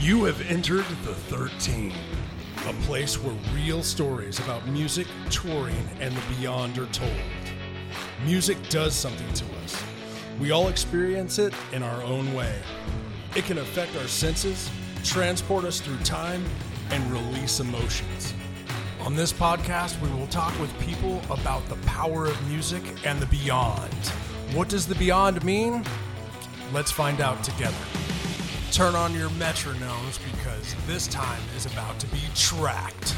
You have entered the 13, a place where real stories about music, touring, and the beyond are told. Music does something to us. We all experience it in our own way. It can affect our senses, transport us through time, and release emotions. On this podcast, we will talk with people about the power of music and the beyond. What does the beyond mean? Let's find out together. Turn on your metronomes because this time is about to be tracked.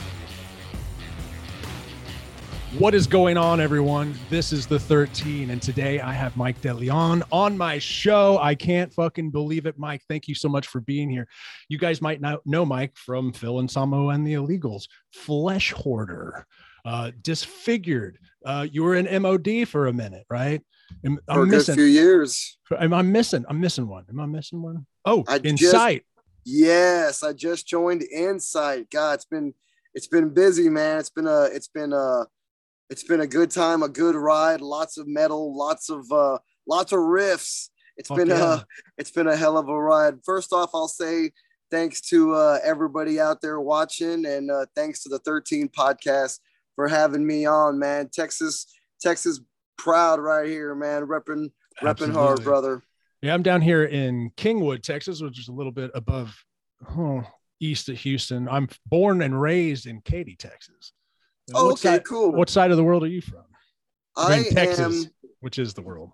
What is going on, everyone? This is the 13, and today I have Mike DeLeon on my show. I can't fucking believe it, Mike. Thank you so much for being here. You guys might not know Mike from Phil Anselmo and the Illegals, Flesh Hoarder, uh, Disfigured. Uh, you were in MOD for a minute, right? I'm, I'm for a good missing. few years. I'm, I missing? I'm missing one. Am I missing one? Oh, I in just- Yes, I just joined Incite. God, it's been it's been busy, man. It's been a it's been a it's been a good time, a good ride. Lots of metal, lots of uh lots of riffs. It's Fuck been yeah. a it's been a hell of a ride. First off, I'll say thanks to uh, everybody out there watching, and uh, thanks to the 13 podcast for having me on, man. Texas, Texas, proud right here, man. Repping, repping hard, brother. Yeah, I'm down here in Kingwood, Texas, which is a little bit above oh, east of Houston. I'm born and raised in Katy, Texas. Oh, okay, side- cool. What side of the world are you from? I mean, Texas, am. which is the world.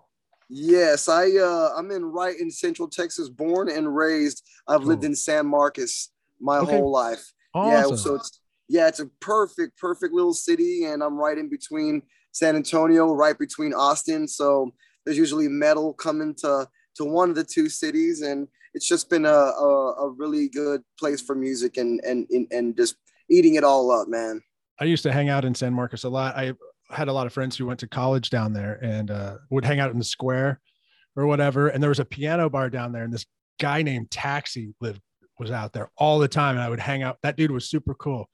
Yes, I uh I'm in right in Central Texas, born and raised. I've lived in San Marcos my Okay. whole life. Awesome. Yeah, so it's yeah, it's a perfect, perfect little city, and I'm right in between San Antonio, right between Austin. So there's usually metal coming to to one of the two cities, and it's just been a a, a really good place for music and and and and just eating it all up, man. I used to hang out in San Marcos a lot. I had a lot of friends who went to college down there and uh, would hang out in the square or whatever. And there was a piano bar down there, and this guy named Taxi lived was out there all the time, and I would hang out. That dude was super cool.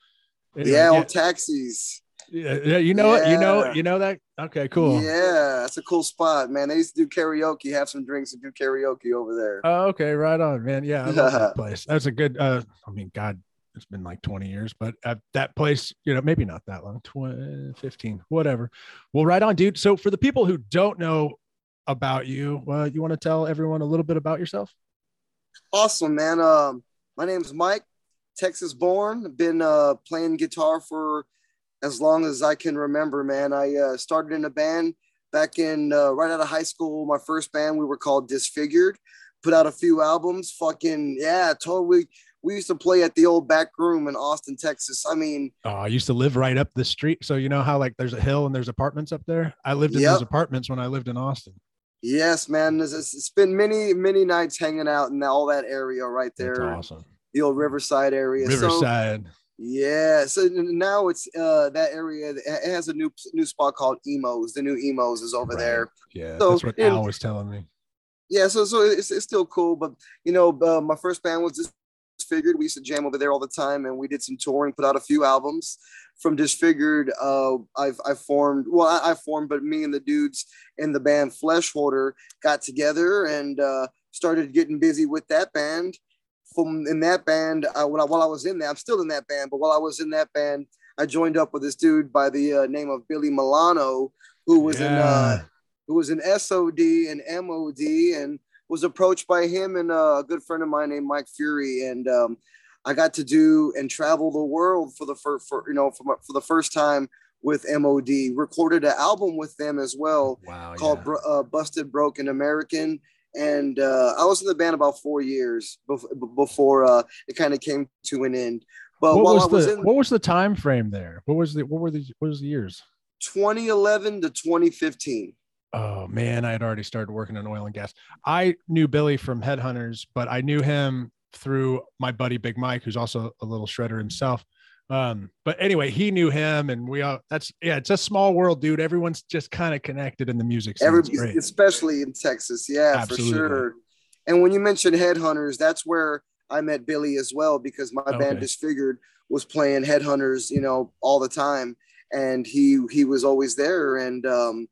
Anyway, yeah, yeah, on taxis. Yeah, yeah, you know it. You know you know that. Okay, cool. Yeah, that's a cool spot, man. They used to do karaoke, have some drinks, and do karaoke over there. Oh, okay, right on, man. Yeah, I love that place. That's a good. uh I mean, God, it's been like 20 years, but uh, that place, you know, maybe not that long, 20, 15, whatever. Well, right on, dude. So for the people who don't know about you, uh, you want to tell everyone a little bit about yourself? Awesome, man. Um, my name's Mike, Texas born. Been uh, playing guitar for as long as I can remember, man. I uh, started in a band back in uh, right out of high school. My first band, we were called Disfigured. Put out a few albums. Fucking yeah, totally. We used to play at the old back room in Austin, Texas. I mean, Oh, I used to live right up the street. So you know how like there's a hill and there's apartments up there. I lived in Yep. those apartments when I lived in Austin. yes, man. It's, it's been many, many nights hanging out in all that area right That's there, awesome. the old Riverside area. So, Riverside. Yeah, so now it's uh that area it has a new new spot called Emos. The new Emos is over Right. there. Yeah, So, that's what Al was telling me. Yeah, so so it's, it's still cool, but you know, uh, my first band was Disfigured. We used to jam over there all the time, and we did some touring, put out a few albums. From Disfigured, uh, I've I formed well, I, I formed, but me and the dudes in the band Flesh Hoarder got together and uh, started getting busy with that band. From in that band, uh, when I, while I was in there, I'm still in that band, but while I was in that band, I joined up with this dude by the uh, name of Billy Milano, who was in uh, who was in SOD and MOD and was approached by him and uh, a good friend of mine named Mike Fury. And um, I got to do and travel the world for the first, for, you know, for, for the first time with MOD. Recorded an album with them as well wow. called yeah. Uh, Busted Broken American. And uh, I was in the band about four years bef- before uh, it kind of came to an end. But what while was I was the in what was the time frame there? What was the what were the what was the years? 2011 to 2015. Oh man, I had already started working in oil and gas. I knew Billy from Headhunters, but I knew him through my buddy Big Mike, who's also a little shredder himself. Um, but anyway, he knew him, and we all that's yeah, it's a small world, dude. Everyone's just kind of connected in the music scene. Every, great. especially in Texas. Yeah, Absolutely. for sure. And when you mentioned Headhunters, that's where I met Billy as well because my band Disfigured was playing Headhunters, you know, all the time, and he he was always there. And um,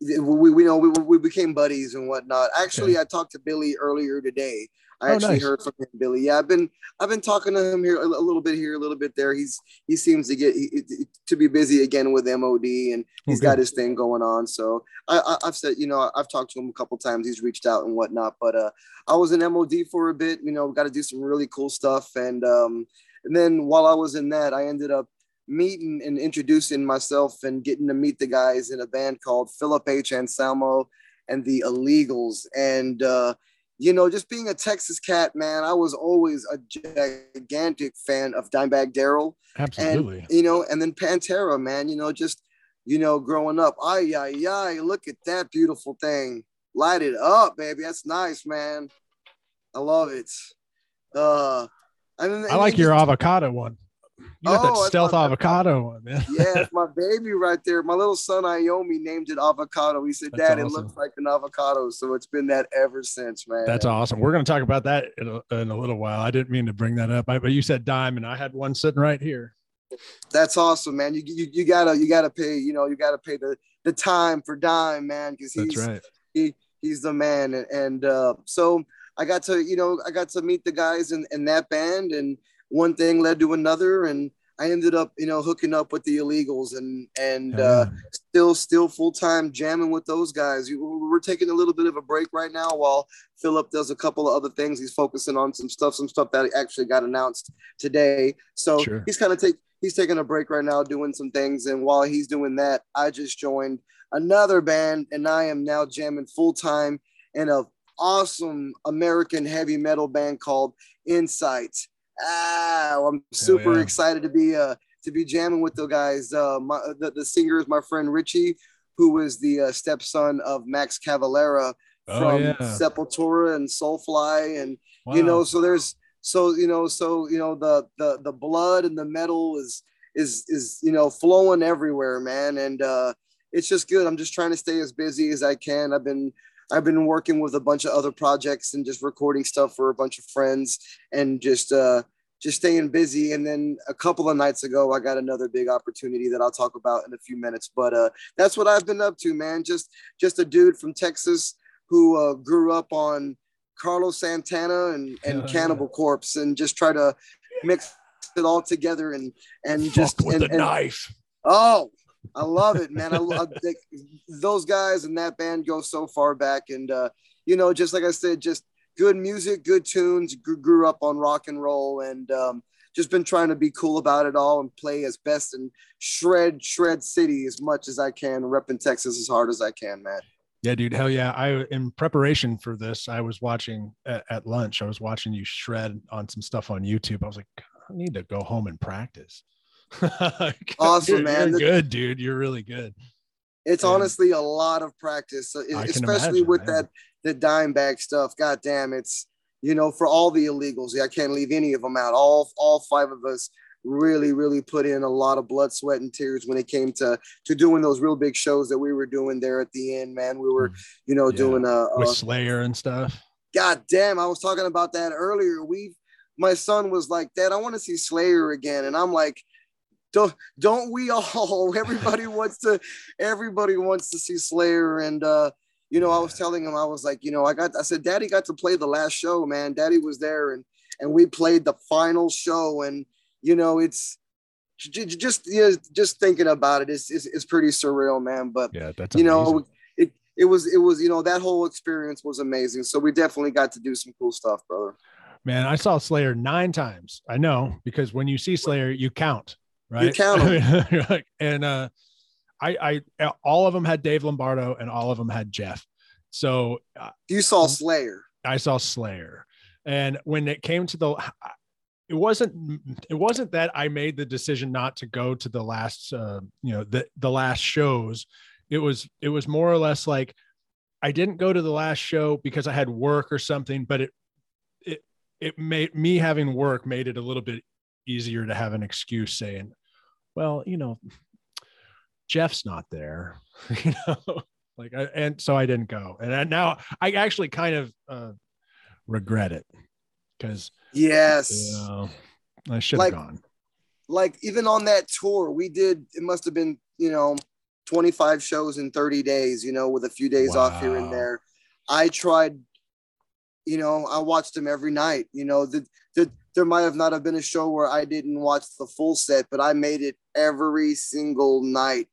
we, we you know we, we became buddies and whatnot. Actually, I talked to Billy earlier today. I Oh, actually nice. heard from him, Billy. Yeah, I've been I've been talking to him here a, a little bit here, a little bit there. He's he seems to get he, to be busy again with MOD, and he's Oh, got his thing going on. So I, I I've said you know I've talked to him a couple times. He's reached out and whatnot. But uh, I was in MOD for a bit. You know, got to do some really cool stuff, and um, and then while I was in that, I ended up meeting and introducing myself and getting to meet the guys in a band called Philip H. Anselmo and the Illegals. And, uh, you know, just being a Texas cat, man, I was always a gigantic fan of Dimebag Darrell. Absolutely. And, you know, and then Pantera, man, you know, just, you know, growing up, ay, ay, ay, look at that beautiful thing. Light it up, baby. That's nice, man. I love it. Uh, and then, I like your just- avocado one. You got Oh, that stealth my- avocado one, man. yeah, my baby right there. My little son Iomi named it avocado. He said, That's "Dad, it looks like an avocado." So it's been that ever since, man. That's awesome. We're going to talk about that in a, in a little while. I didn't mean to bring that up, I, but you said dime, and I had one sitting right here. That's awesome, man. You, you you gotta you gotta pay. You know, you gotta pay the the time for dime, man, because That's he's right. he he's the man. And, and uh, so I got to you know I got to meet the guys in in that band, and one thing led to another, and I ended up you know hooking up with the illegals, and and uh, still still full time jamming with those guys. We're taking a little bit of a break right now while Philip does a couple of other things. He's focusing on some stuff, some stuff that actually got announced today. So Sure. he's kind of take he's taking a break right now, doing some things. And while he's doing that, I just joined another band, and I am now jamming full time in a awesome American heavy metal band called Incite. Ah, I'm super yeah. excited to be uh to be jamming with the guys. Uh, my the, the singer is my friend Richie, who was the uh, stepson of Max Cavalera Oh, from yeah. Sepultura and Soulfly, and Wow. you know, so there's so you know, so you know, the the the blood and the metal is is is you know flowing everywhere, man, and uh, it's just good. I'm just trying to stay as busy as I can. I've been I've been working with a bunch of other projects and just recording stuff for a bunch of friends and just uh just staying busy. And then a couple of nights ago i got another big opportunity that i'll talk about in a few minutes. But uh that's what i've been up to man. Just just a dude from texas who uh, grew up on carlos santana and and cannibal corpse and just try to mix it all together and and just with and, the and- knife. Oh, I love it, man. I love those guys and that band go so far back, and uh, you know, just like I said, just good music, good tunes. Grew, grew up on rock and roll, and um, just been trying to be cool about it all and play as best and shred shred city as much as I can, repping Texas as hard as I can, man. Yeah, dude. Hell yeah. I, in preparation for this, I was watching at, at lunch, I was watching you shred on some stuff on YouTube. I was like, I need to go home and practice. Awesome, You're- man. You're good, dude. You're really good. It's And- honestly a lot of practice, so- especially imagine, with yeah. that the Dimebag stuff. God damn, it's you know for all the illegals. Yeah, I can't leave any of them out. All all five of us really really put in a lot of blood, sweat, and tears when it came to to doing those real big shows that we were doing there at the end. Man, we were you know Mm. Yeah. doing a, a With Slayer and stuff. God damn, I was talking about that earlier. We, my son was like, Dad, I want to see Slayer again, and I'm like, don't don't we all? Everybody wants to, everybody wants to see Slayer, and uh, you know, I was telling him, I was like, you know, I got, I said, Daddy got to play the last show, man. Daddy was there, and and we played the final show, and you know, it's just you know, just thinking about it, it's, it's it's pretty surreal, man. But Yeah, that's you amazing. know it, it was it was you know that whole experience was amazing so we definitely got to do some cool stuff brother Man, I saw Slayer nine times. I know because when you see Slayer, you count, right? count 'em. You're like- and uh, I, I, all of them had Dave Lombardo, and all of them had Jeff. So uh, you saw slayer I saw Slayer, and when it came to the, it wasn't, it wasn't that I made the decision not to go to the last, uh, you know, the the last shows. It was, it was more or less like I didn't go to the last show because I had work or something, but it, it, it made me having work made it a little bit easier to have an excuse saying, well, you know, Jeff's not there, you know, like, I, and so I didn't go. And I, now I actually kind of uh, regret it because, yes you know, I should have Like- gone. like even on that tour we did it must have been you know 25 shows in 30 days you know with a few days off here and there i tried you know, I watched them every night. You know, the, the, there might have not have been a show where I didn't watch the full set, but I made it every single night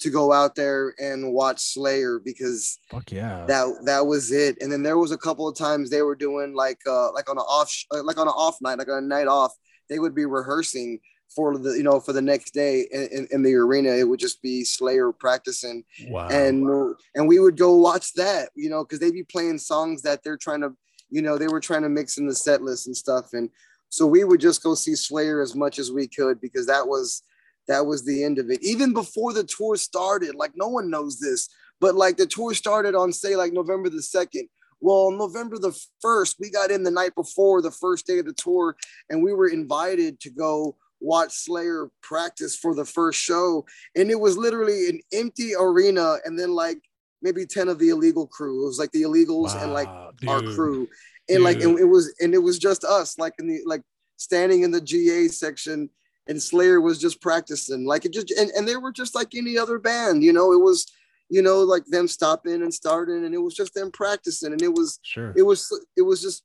to go out there and watch Slayer because fuck yeah, that that was it. And then there was a couple of times they were doing like uh like on an off like on an off night, like on a night off, they would be rehearsing for the you know for the next day in, in, in, the arena it would just be slayer practicing wow. and and we would go watch that you know because they'd be playing songs that they're trying to you know they were trying to mix in the set list and stuff and so we would just go see slayer as much as we could because that was that was the end of it. Even before the tour started like no one knows this but like the tour started on say like november the 2nd well, November the 1st, we got in the night before the first day of the tour, and we were invited to go watch Slayer practice for the first show, and it was literally an empty arena, and then like maybe ten of the illegal crew. It was like the illegals wow, and like dude, our crew, and like and it was and it was just us, like in the like standing in the GA section, and Slayer was just practicing, like it just and and they were just like any other band, you know. It was you know like them stopping and starting, and it was just them practicing, and it was sure it was it was just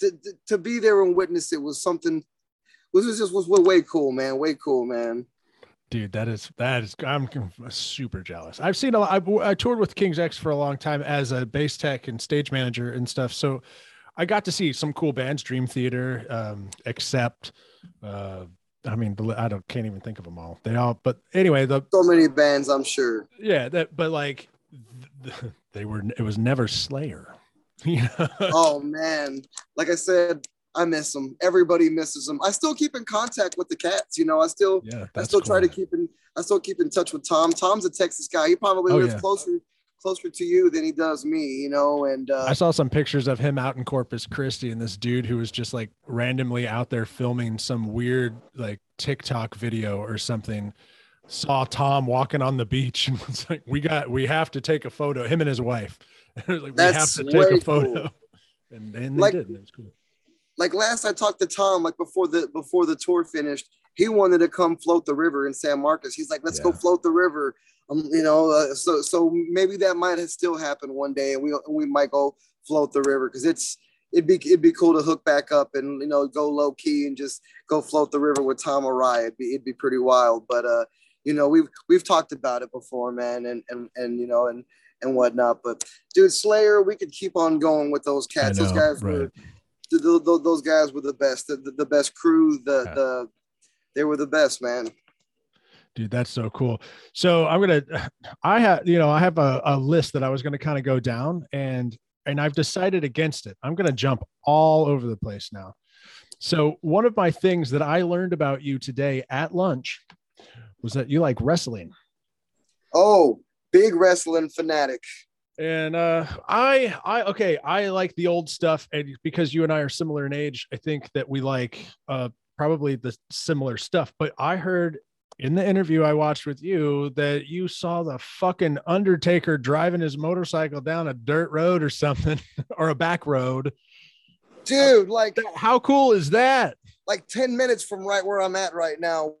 to, to be there and witness it was something was just was way cool, man. Way cool, man. Dude, that is that is I'm super jealous. I've seen a lot. I, I toured with King's X for a long time as a bass tech and stage manager and stuff. So I got to see some cool bands, Dream Theater, um, Accept. Uh, I mean, I don't can't even think of them all. They all, but anyway, the so many bands, I'm sure. Yeah, that but like they were. It was never Slayer. oh man, like I said, I miss them. Everybody misses them. I still keep in contact with the cats. You know, I still, yeah, I still cool. try to keep in, I still keep in touch with Tom. Tom's a Texas guy. He probably oh, lives yeah. closer, closer to you than he does me. You know, and uh, I saw some pictures of him out in Corpus Christi, and this dude who was just like randomly out there filming some weird like TikTok video or something. Saw Tom walking on the beach and was like, "We got, we have to take a photo." Him and his wife. like, we have to take a photo. Cool. And, and they like, did. And it was cool like last I talked to Tom, like before the before the tour finished, he wanted to come float the river in San Marcos. He's like, let's yeah. go float the river. Um, you know, uh, so so maybe that might have still happened one day, and we we might go float the river because it's it'd be it'd be cool to hook back up and you know go low key and just go float the river with Tom Araya. It'd be it'd be pretty wild. But uh, you know, we've we've talked about it before, man, and and and you know, and and whatnot. But dude, Slayer, we could keep on going with those cats. Know, those guys right. were the, the, those guys were the best, the, the, the best crew. The yeah. the they were the best, man. Dude, that's so cool. So I'm gonna, I have, you know, I have a, a list that I was gonna kind of go down, and and I've decided against it. I'm gonna jump all over the place now. So one of my things that I learned about you today at lunch was that you like wrestling. Oh, big wrestling fanatic and uh i i okay i like the old stuff and because you and i are similar in age i think that we like uh probably the similar stuff but i heard in the interview i watched with you that you saw the fucking undertaker driving his motorcycle down a dirt road or something or a back road dude like how cool is that like 10 minutes from right where i'm at right now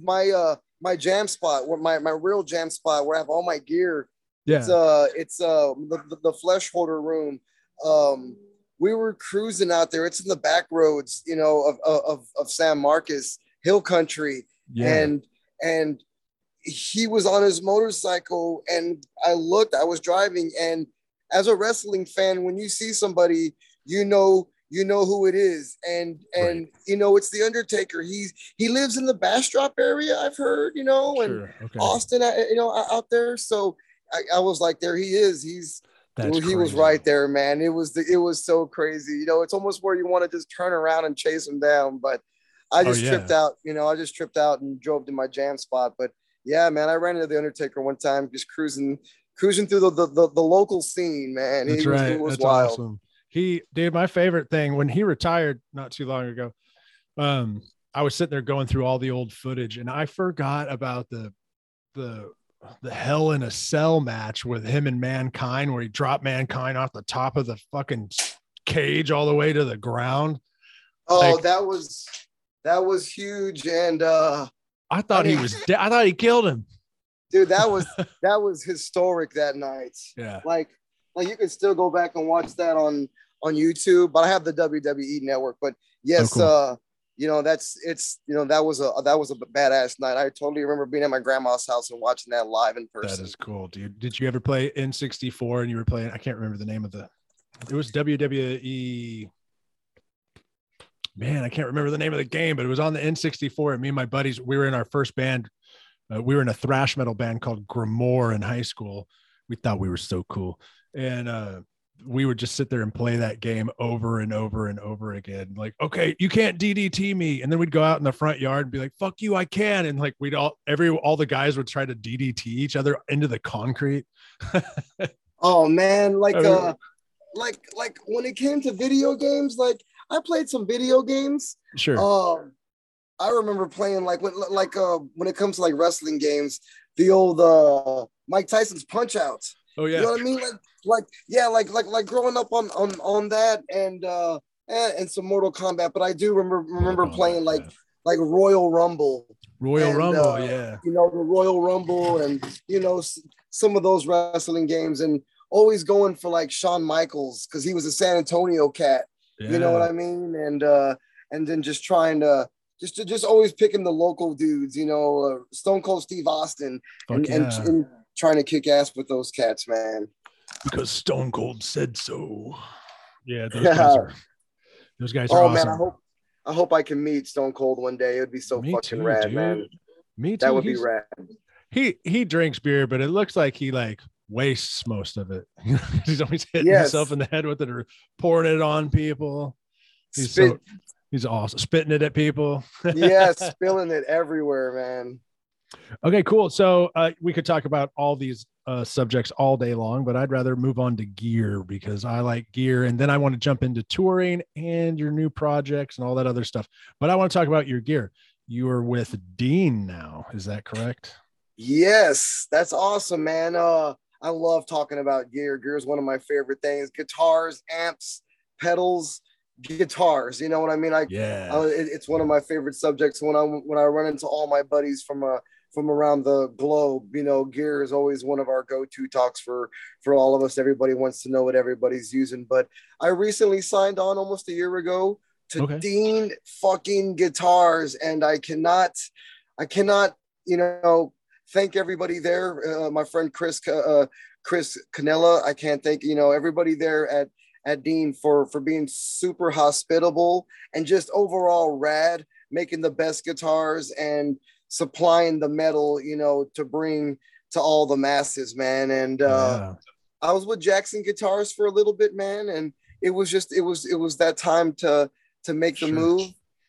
my uh my jam spot where my my real jam spot where i have all my gear yeah. It's uh it's uh the, the Flesh Hoarder room. Um we were cruising out there. It's in the back roads, you know, of of of San Marcos, hill country. Yeah. And and he was on his motorcycle and I looked, I was driving and as a wrestling fan, when you see somebody, you know you know who it is and and right. you know it's the undertaker he's he lives in the bastrop area i've heard you know and sure. okay. austin uh, you know out there so I, I was like, there he is. He's That's he crazy. was right there, man. It was the, it was so crazy. You know, it's almost where you want to just turn around and chase him down. But I oh, just oh, yeah. tripped out. You know, I just tripped out and drove to my jam spot. But yeah, man, I ran into the Undertaker one time, just cruising cruising through the the, the, the local scene. Man, That's he right. was, it was That's wild. Awesome. He, dude, my favorite thing when he retired not too long ago. Um, I was sitting there going through all the old footage, and I forgot about the the the Hell in a Cell match with him and Mankind, where he dropped Mankind off the top of the fucking cage all the way to the ground. Oh, like, that was that was huge, and uh I thought I mean, he was. De- I thought he killed him. Dude, that was that was historic that night. Yeah, like like you can still go back and watch that on on YouTube, but I have the WWE network. But yes, Oh, cool. uh, you know, that's it's you know, that was a that was a badass night. I totally remember being at my grandma's house and watching that live in person. That is cool, dude. Did you ever play N64 and you were playing? I can't remember the name of the. It was WWE. Man, I can't remember the name of the game, but it was on the N64. And me and my buddies, we were in our first band. Uh, we were in a thrash metal band called Grimoire in high school. We thought we were so cool, and uh, we would just sit there and play that game over and over and over again. Like, okay, you can't DDT me, and then we'd go out in the front yard and be like, "Fuck you, I can!" And like we'd all every all the guys would try to DDT each other into the concrete. Oh man, like uh like like when it came to video games, like I played some video games. Sure. Um I remember playing like when like uh when it comes to like wrestling games, the old uh Mike Tyson's punch outs. oh yeah. You know what I mean? Like like yeah, like like like growing up on on on that and uh and, and some Mortal Kombat, but I do remember remember Kombat, playing like yeah. like Royal Rumble Royal and, Rumble. uh, yeah. you know, the Royal Rumble and, you know, some of those wrestling games and always going for like Shawn Michaels because he was a San Antonio cat. You know what I mean? And, uh, and then just trying to, just, to just always picking the local dudes, you know, uh, Stone Cold Steve Austin and, yeah. and, and trying to kick ass with those cats, man. because Stone Cold said so. Yeah, those Yeah. guys are those guys are Oh awesome. man, I hope, I hope I can meet Stone Cold one day. It would be so Me fucking too, rad, dude. man. Me too. That would be rad. He he drinks beer, but it looks like he like wastes most of it. he's always hitting Yes. himself in the head with it or pouring it on people. He's Spit, so he's awesome. Spitting it at people. yeah, spilling it everywhere, man. Okay, cool. So uh, we could talk about all these uh, subjects all day long, but I'd rather move on to gear because I like gear, and then I want to jump into touring and your new projects and all that other stuff. But I want to talk about your gear. You are with Dean now, is that correct? Yes, that's awesome, man. Uh, I love talking about gear. Gear is one of my favorite things. Guitars, amps, pedals, guitars. You know what I mean? I, Yeah. uh, it- it's one of my favorite subjects. When I when I run into all my buddies from uh, from around the globe, you know, gear is always one of our go-to talks for for all of us. Everybody wants to know what everybody's using. But I recently signed on almost a year ago to Okay. Dean fucking guitars, and I cannot, I cannot, you know, thank everybody there. Uh, my friend Chris, uh, Chris Canella. I can't thank you know everybody there at at Dean for for being super hospitable and just overall rad, making the best guitars and supplying the metal, you know, to bring to all the masses, man. And uh, I was with Jackson Guitars for a little bit, man, and it was just it was it was that time to to make the Sure. move.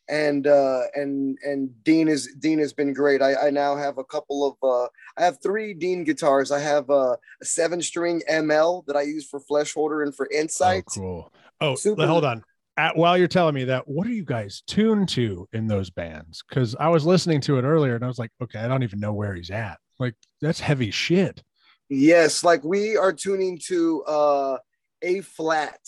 And uh, and and Dean is Dean has been great. I, I now have a couple of uh, I have three Dean guitars. I have uh, a seven string ML that I use for Flesh Hoarder and for Oh, Incite. cool. Oh, Super- hold on. At, while you're telling me that, what are you guys tuned to in those bands? Because I was listening to it earlier and I was like, okay, I don't even know where he's at. Like, that's heavy shit. Yes, like we are tuning to uh, A flat.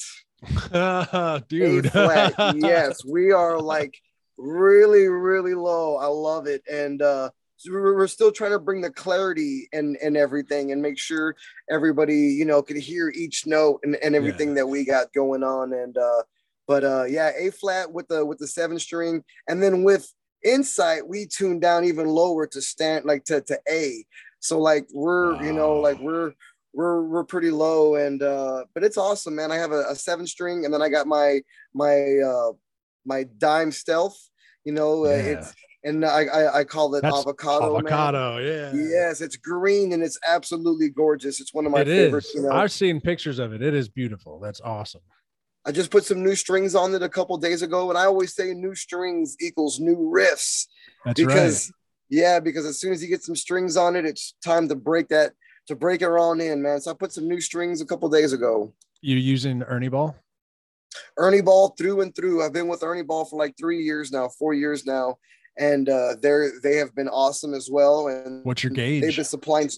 Dude. A flat. yes, we are like really, really low. I love it, and uh, so we're, still trying to bring the clarity and and everything, and make sure everybody you know could hear each note and, and everything that we got going on. And uh, but uh, yeah, A flat with the with the seven string, and then with Incite, we tune down even lower to stand like to to A. So like we're you know like we're we're we're pretty low and uh but it's awesome man i have a, a seven string and then i got my my uh my dime stealth you know uh, it's and I, I i call it That's avocado man. Avocado. Yeah. yes it's green and it's absolutely gorgeous it's one of my It favorites you know I've seen pictures of it. It is beautiful. That's awesome. i just put some new strings on it a couple days ago and i always say new strings equals new riffs That's because yeah because as soon as you get some strings on it it's time to break that to break it on in man so i put some new strings a couple days ago right. You using Ernie Ball? Ernie Ball through and through. I've been with Ernie Ball for like three years now, four years now, and uh, they're they have been awesome as well. And What's your gauge? they've been supplying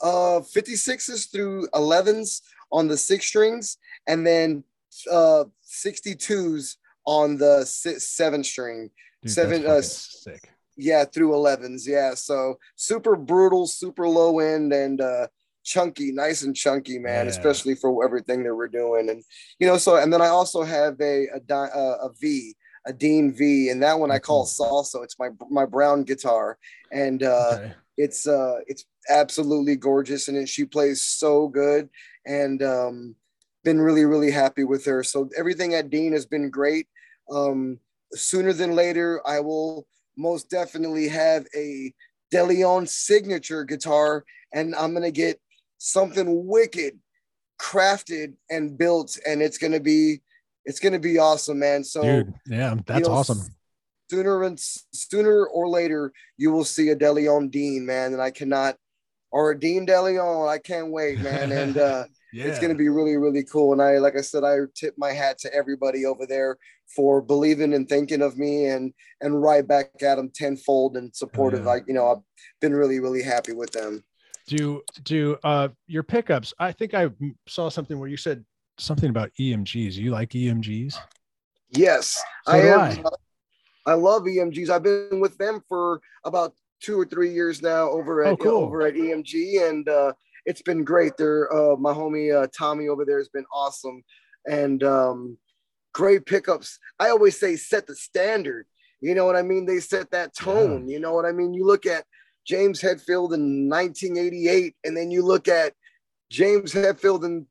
uh 56s through 11s on the six strings, and then uh 62s on the si- seven string. Dude, seven, uh, sick. Yeah, through 11s. Yeah, so super brutal, super low end, and uh, chunky, nice and chunky, man, Yeah. especially for everything that we're doing. And you know, so and then I also have a a, V, a Dean V, and that one I call salsa. It's my my brown guitar, and uh, Okay. it's uh it's absolutely gorgeous, and it, she plays so good, and um, been really really happy with her. So everything at Dean has been great. Um, sooner than later, I will most definitely have a DeLeon signature guitar, and I'm gonna get something wicked crafted and built, and it's gonna be it's gonna be awesome, man. So Dude, yeah, that's you know, awesome. Sooner and sooner or later, you will see a DeLeon Dean, man, and I cannot or a Dean DeLeon. I can't wait, man, and uh, Yeah. it's gonna be really really cool. And I, like I said, I tip my hat to everybody over there for believing and thinking of me, and and right back at them tenfold and supportive. yeah. Like you know, I've been really really happy with them. Do do uh your pickups i think i saw something where you said something about emgs you like emgs Yes, So I am. I. love EMGs. I've been with them for about two or three years now over at Oh, cool. over at EMG, and uh, it's been great. They're uh, my homie uh, Tommy over there has been awesome, and um, great pickups. I always say set the standard. You know what I mean? They set that tone. You know what I mean? You look at James Hetfield in 1988, and then you look at James Hetfield in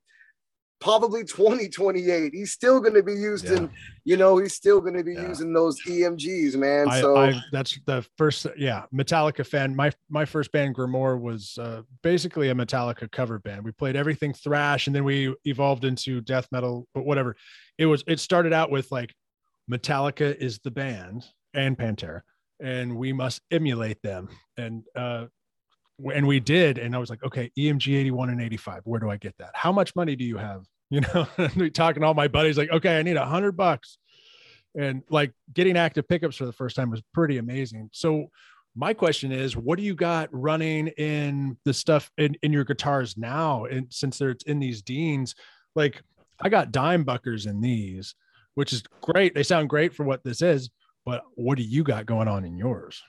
probably 2028. He's still going to be used Yeah. in, you know, he's still going to be Yeah. using those EMGs, man. I, so I that's the first yeah metallica fan my my first band grimoire was uh basically a metallica cover band we played everything thrash and then we evolved into death metal but whatever it was it started out with like metallica is the band and pantera and we must emulate them. And uh and we did and i was like okay emg 81 and 85 where do i get that? How much money do you have? You know talking to all my buddies like okay i need a hundred bucks. And like getting active pickups for the first time was pretty amazing. So my question is what do you got running in the stuff in, in your guitars now and since there's in these deans? Like i got Dimebuckers in these which is great. They sound great for what this is but what do you got going on in yours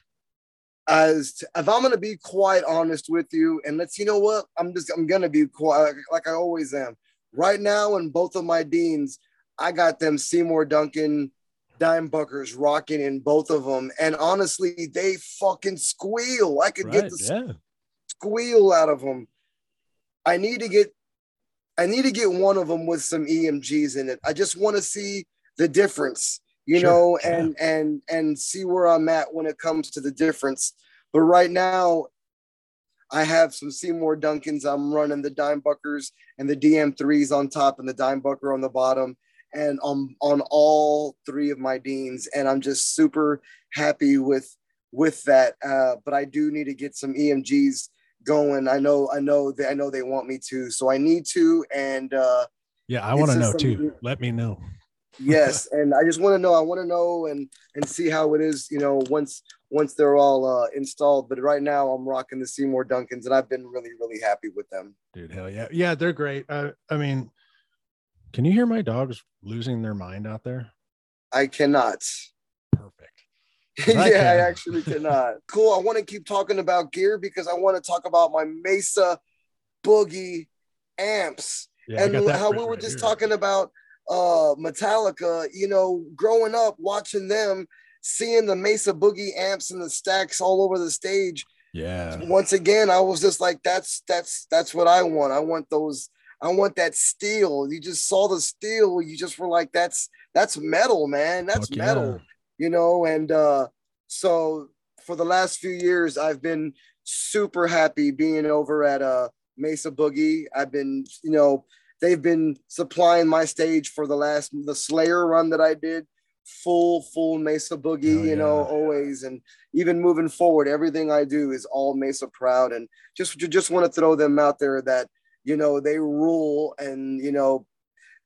as if I'm gonna be quite honest with you, and let's you know what, I'm just I'm gonna be quiet like I always am. Right now, in both of my deans, I got them Seymour Duncan Dimebuckers rocking in both of them, and honestly, they fucking squeal. I could get the yeah squeal out of them. I need to get I need to get one of them with some EMGs in it. I just want to see the difference, you Sure, know, yeah. and and and see where I'm at when it comes to the difference. But right now, I have some Seymour Duncans. I'm running the Dimebuckers and the DM3s on top and the Dimebucker on the bottom. And on on all three of my deans, and I'm just super happy with with that. Uh, but I do need to get some EMGs going. I know, I know that I know they want me to, so I need to. And uh, yeah i want to know too let me know yes, and I just want to know. I want to know and and see how it is. You know, once once they're all uh, installed. But right now, I'm rocking the Seymour Duncans, and I've been really really happy with them. dude hell yeah yeah they're great uh, i mean can you hear my dogs losing their mind out there I cannot. perfect yeah, I I, actually cannot. cool. I want to keep talking about gear because I want to talk about my Mesa Boogie amps yeah and how we were right just here. talking about uh Metallica, you know, growing up watching them, seeing the Mesa Boogie amps and the stacks all over the stage. yeah Once again, I was just like, that's that's that's what I want. I want those, I want that steel. You just saw the steel, you just were like, that's that's metal, man. That's yeah. metal, you know, and uh so for the last few years, I've been super happy being over at uh Mesa Boogie. I've been, you know, they've been supplying my stage for the last the Slayer run that I did. Full, full Mesa Boogie, Hell you know, always. And even moving forward, everything I do is all Mesa proud. And just just want to throw them out there that, you know, they rule and you know,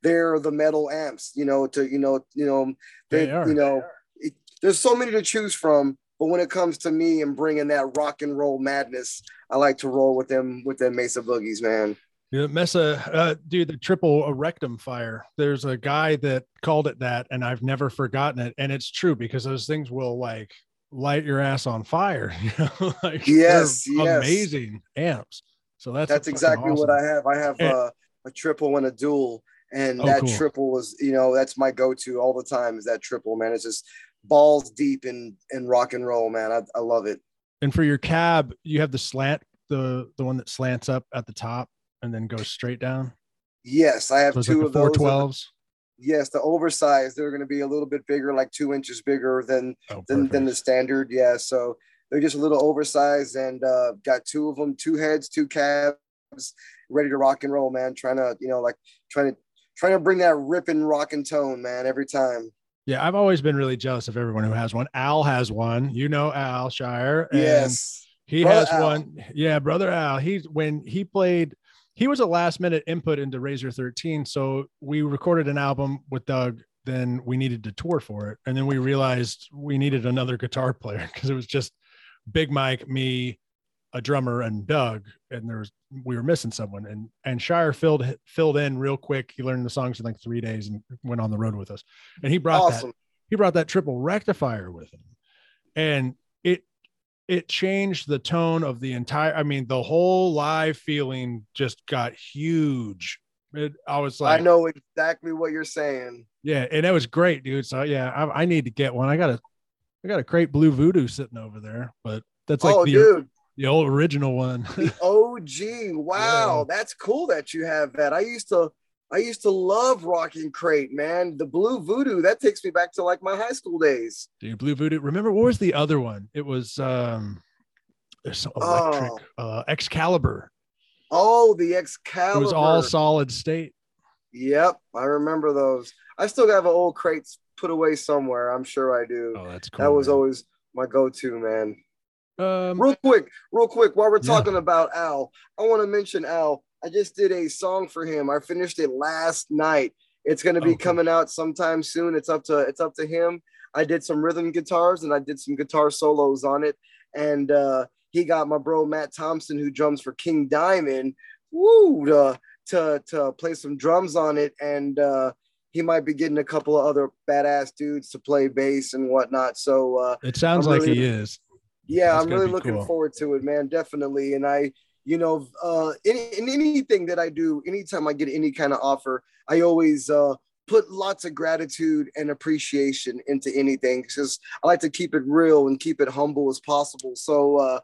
they're the metal amps, you know, to you know, you know, they, They are. you know, it, there's so many to choose from. But when it comes to me and bringing that rock and roll madness, I like to roll with them with them Mesa boogies, man. Yeah, Mesa, uh, dude, the triple rectum fire. There's a guy that called it that, and I've never forgotten it. And it's true because those things will like light your ass on fire. You know, like Yes, yes. amazing amps. So that's that's exactly awesome. what I have. I have And- uh, a triple and a dual, and Oh, that cool. triple was, you know, that's my go-to all the time. Is that triple, man? It's just balls deep in in rock and roll, man. I, I love it. And for your cab, you have the slant, the the one that slants up at the top and then goes straight down. Yes, I have So two of four those. twelves. Yes, the oversized. They're going to be a little bit bigger, like two inches bigger than Oh, than, than the standard. Yeah, so they're just a little oversized, and uh, got two of them, two heads, two cabs, ready to rock and roll, man. Trying to, you know, like trying to trying to bring that ripping rock and tone, man, every time. Yeah, I've always been really jealous of everyone who has one. Al has one. You know Al Shire. and yes, He Brother has Al. one. Yeah, brother Al. He's when he played, he was a last minute input into Razor 13. So we recorded an album with Doug. Then we needed to tour for it. And then we realized we needed another guitar player because it was just Big Mike, me, a drummer, and Doug. And there was we were missing someone. And and Shire filled filled in real quick. He learned the songs in like three days and went on the road with us. And he brought that he brought that triple rectifier with him and it changed the tone of the entire i mean the whole live feeling just got huge it, i was like I know exactly what you're saying. yeah and it was great dude so yeah I, I need to get one i got a i got a great blue voodoo sitting over there but that's like oh, the, dude, the old original one the OG. Wow, that's cool that you have that. I used to I used to love Rocking Crate, man. The Blue Voodoo, that takes me back to like my high school days. dude blue voodoo remember what was the other one it was um there's some electric uh excalibur Oh, the it Excalibur. was all solid state Yep, I remember those. I still have an old crates put away somewhere. I'm sure I do. oh that's cool that was man. always my go-to, man. um Real quick, real quick, while we're Yeah. talking about Al, I want to mention Al. I just did a song for him. I finished it last night. It's going to be Oh, cool. coming out sometime soon. It's up to it's up to him. I did some rhythm guitars and I did some guitar solos on it. And uh, he got my bro Matt Thompson, who drums for King Diamond, woo, to to, to play some drums on it. And uh, he might be getting a couple of other badass dudes to play bass and whatnot. So uh, It sounds like he is. yeah, That's I'm really looking cool. forward to it, man. Definitely. And I, you know, uh, any, in anything that I do, anytime I get any kind of offer, I always uh, put lots of gratitude and appreciation into anything because I like to keep it real and keep it humble as possible. So, uh,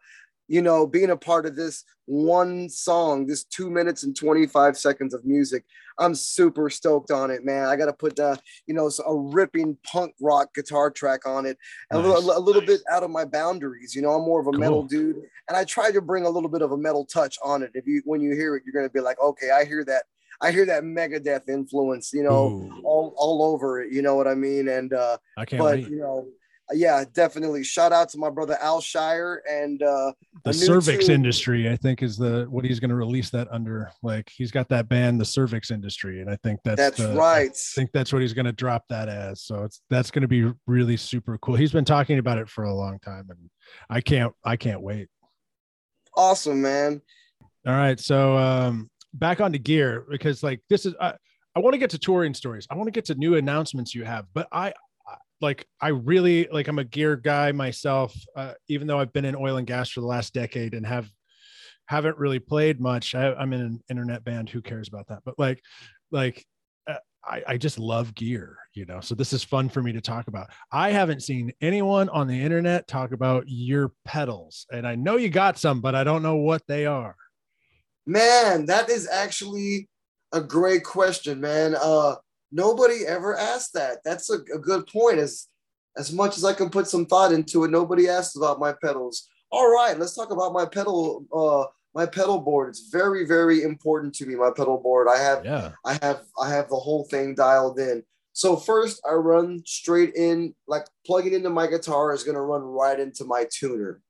you know, being a part of this one song, this two minutes and 25 seconds of music, I'm super stoked on it, man. I got to put, uh, you know, a ripping punk rock guitar track on it a little, a little bit out of my boundaries. You know, I'm more of a metal dude, and I try to bring a little bit of a metal touch on it. If you, when you hear it, you're gonna be like, okay, I hear that. I hear that Megadeth influence. You know, Ooh, all all over it. You know what I mean? And uh, I can't but wait. you know, yeah, definitely. Shout out to my brother Al Shire and uh, The cervix tune. industry, I think, is the what he's going to release that under. Like he's got that band, the cervix industry, and I think that's that's the- right. I think that's what he's going to drop that as. So it's that's going to be really super cool. He's been talking about it for a long time, and I can't I can't wait. Awesome, man. All right, so um, back onto gear because like this is I, I want to get to touring stories. I want to get to new announcements you have, but I, I like I really like I'm a gear guy myself. Uh, even though I've been in oil and gas for the last decade and have haven't really played much. I, I'm in an internet band. Who cares about that? But like, like. uh, I, I just love gear, you know. So this is fun for me to talk about. I haven't seen anyone on the internet talk about your pedals, and I know you got some, but I don't know what they are. Man, that is actually a great question, man. Uh, nobody ever asked that. That's a, a good point. As as much as I can put some thought into it, nobody asked about my pedals. All right, let's talk about my pedal. Uh, my pedal board. It's very, very important to me. My pedal board. I have Yeah. I have I have the whole thing dialed in. So first I run straight in, like plugging into my guitar is gonna run right into my tuner.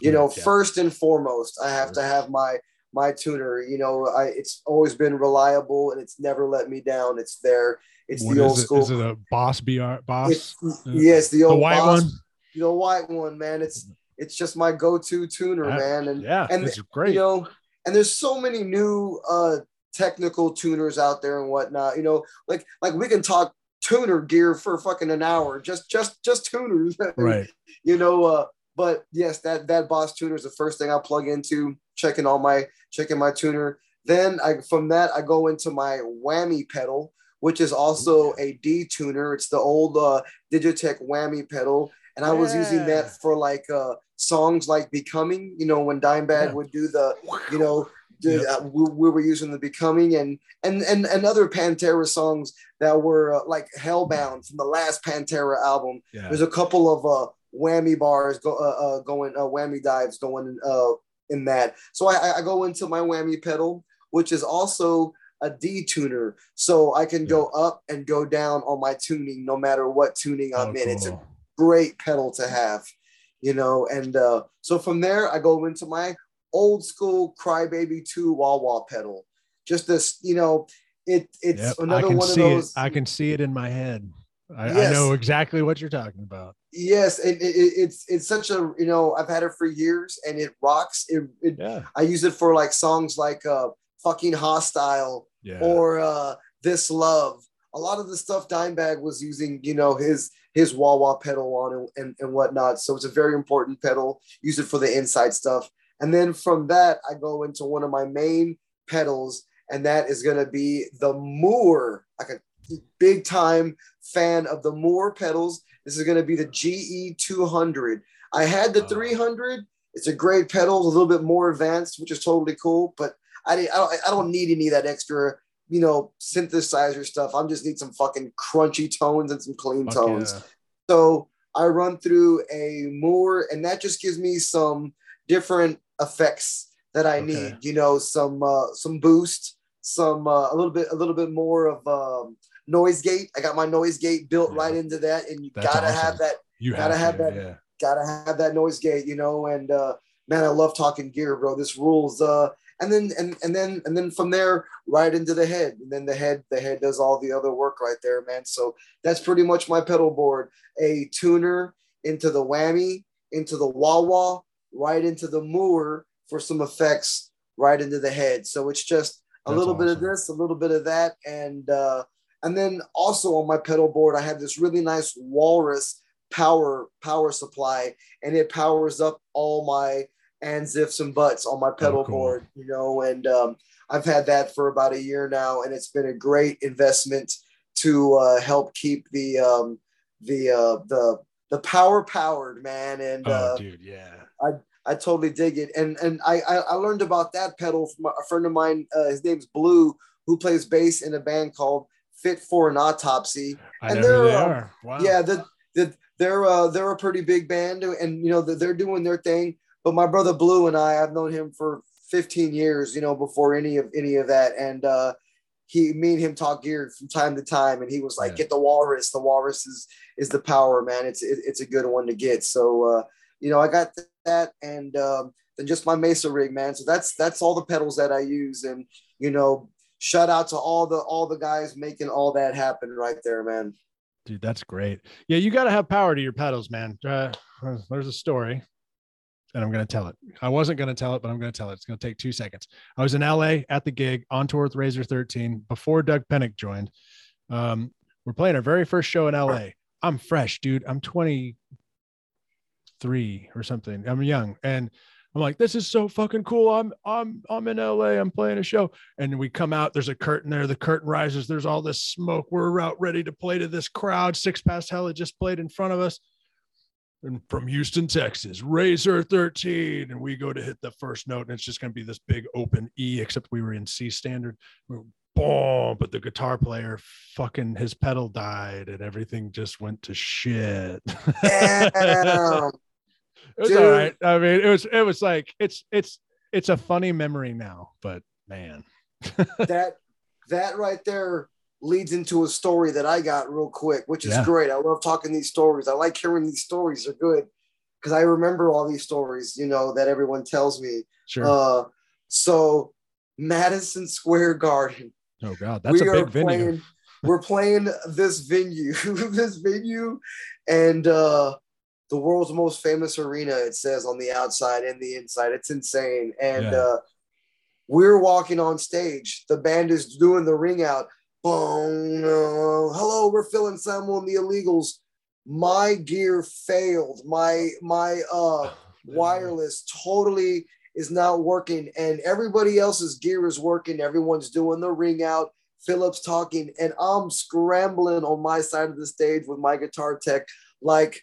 You know, Yeah. first and foremost, I have to have my my tuner. You know, I it's always been reliable and it's never let me down. It's there. It's What the old it? school. Is it a Boss BR Boss? it's, yes, the the old white Boss- one? the white one, man. It's it's just my go-to tuner, Yeah. man. And Yeah, and it's great. you know, and there's so many new uh technical tuners out there and whatnot. You know, like like we can talk tuner gear for fucking an hour, just just just tuners. right. you know, uh, but yes, that that Boss tuner is the first thing I plug into, checking all my checking my tuner. Then I from that I go into my whammy pedal, which is also a D tuner. It's the old uh, Digitech whammy pedal, and I was using that for like uh, songs like "Becoming." You know, when Dimebag Yeah. would do the, you know, the, Yep. uh, we, we were using the "Becoming" and and and and other Pantera songs that were uh, like "Hellbound" from the last Pantera album. Yeah. There's a couple of uh, whammy bars go uh, uh, going uh, whammy dives going uh, in that. So I, I go into my whammy pedal, which is also a D tuner, so I can go up and go down on my tuning no matter what tuning I'm Oh, in. It's a great pedal to have, you know. And uh, so from there, I go into my old school Crybaby Two wah wah pedal. Just this, you know, it it's Yep, another one of see those. it. I can see it in my head. I, I know exactly what you're talking about. Yes, it, it, it's it's such a you know I've had it for years and it rocks. It, it Yeah. I use it for like songs like uh fucking hostile Yeah. or uh this love. A lot of the stuff Dimebag was using, you know, his his wah wah pedal on and, and, and whatnot. So it's a very important pedal. Use it for the Incite stuff. And then from that, I go into one of my main pedals, and that is gonna be the Mooer, like a big time fan of the Mooer pedals. This is gonna be the GE 200. I had the Oh. 300. It's a great pedal, a little bit more advanced, which is totally cool. But I, didn't- I don't, I don't need any of that extra, you know, synthesizer stuff. I just need some fucking crunchy tones and some clean Fuck tones. yeah. So I run through a Mooer, and that just gives me some different effects that I Okay. need. You know, some uh, some boost, some uh, a little bit a little bit more of um, noise gate. I got my noise gate built Yeah. right into that, and you That's gotta awesome. have that You Gotta have, have to, that- Yeah. gotta have that noise gate, you know. And uh, man, I love talking gear, bro. This rules. Uh, and then and and then and then from there, right into the head, and then the head the head does all the other work right there, man. So that's pretty much my pedal board: a tuner into the whammy, into the wah wah, right into the Mooer for some effects, right into the head. So it's just a That's little bit of this, a little bit of that, and uh, and then also on my pedal board, I have this really nice Walrus power power supply, and it powers up all my and zips and butts on my pedal Oh, cool. board. You know, and um, I've had that for about a year now, and it's been a great investment to uh, help keep the um, the uh, the the power powered man. And Oh, uh, dude. Yeah. I I totally dig it. And and I I, I learned about that pedal from a friend of mine. Uh, his name's Blue, who plays bass in a band called Fit for an Autopsy. I And they're, they are. Wow. Yeah, the, the, they're uh, they're a pretty big band, and you know they're, they're doing their thing. But my brother Blue and I, I've known him for 15 years, you know, before any of any of that, and uh, he, me and him talk gear from time to time, and he was like, Yeah. "Get the Walrus. The Walrus is is the power, man. It's it, it's a good one to get." So uh, you know, I got that, and um, then just my Mesa rig, man. So that's that's all the pedals that I use, and you know, shout out to all the all the guys making all that happen right there, man. Dude, that's great. Yeah, you got to have power to your pedals, man. Uh, there's a story, and I'm going to tell it. I wasn't going to tell it, but I'm going to tell it. It's going to take two seconds. I was in LA at the gig on tour with Razor 13 before Doug Pinnick joined. Um, we're playing our very first show in LA. I'm fresh, dude. I'm 23 or something. I'm young, and I'm like, this is so fucking cool. I'm I'm I'm in LA. I'm playing a show, and we come out. There's a curtain there. The curtain rises. There's all this smoke. We're out ready to play to this crowd. Six Past Hell had just played in front of us. And from Houston, Texas, Razor 13. And we go to hit the first note, and it's just going to be this big open E, except we were in C standard. We're boom, but the guitar player fucking his pedal died and everything just went to shit. Damn. It was Dude. all right. I mean, it was it was like it's it's it's a funny memory now, but man. that that right there leads into a story that I got real quick, which is Yeah. great. I love talking these stories. I like hearing these stories. They're good because I remember all these stories, you know, that everyone tells me. Sure. Uh, so Madison Square Garden. oh god, that's a we are big venue. Playing, we're playing this venue, this venue, and uh, the world's most famous arena. It says on the outside and the inside. It's insane. And Yeah. uh, we're walking on stage. The band is doing the ring out. Boom. uh, hello, we're Anselmo and the Illegals. my gear failed. My my uh wireless totally is not working, and everybody else's gear is working. Everyone's doing the ring out. Philip's talking, and I'm scrambling on my side of the stage with my guitar tech, like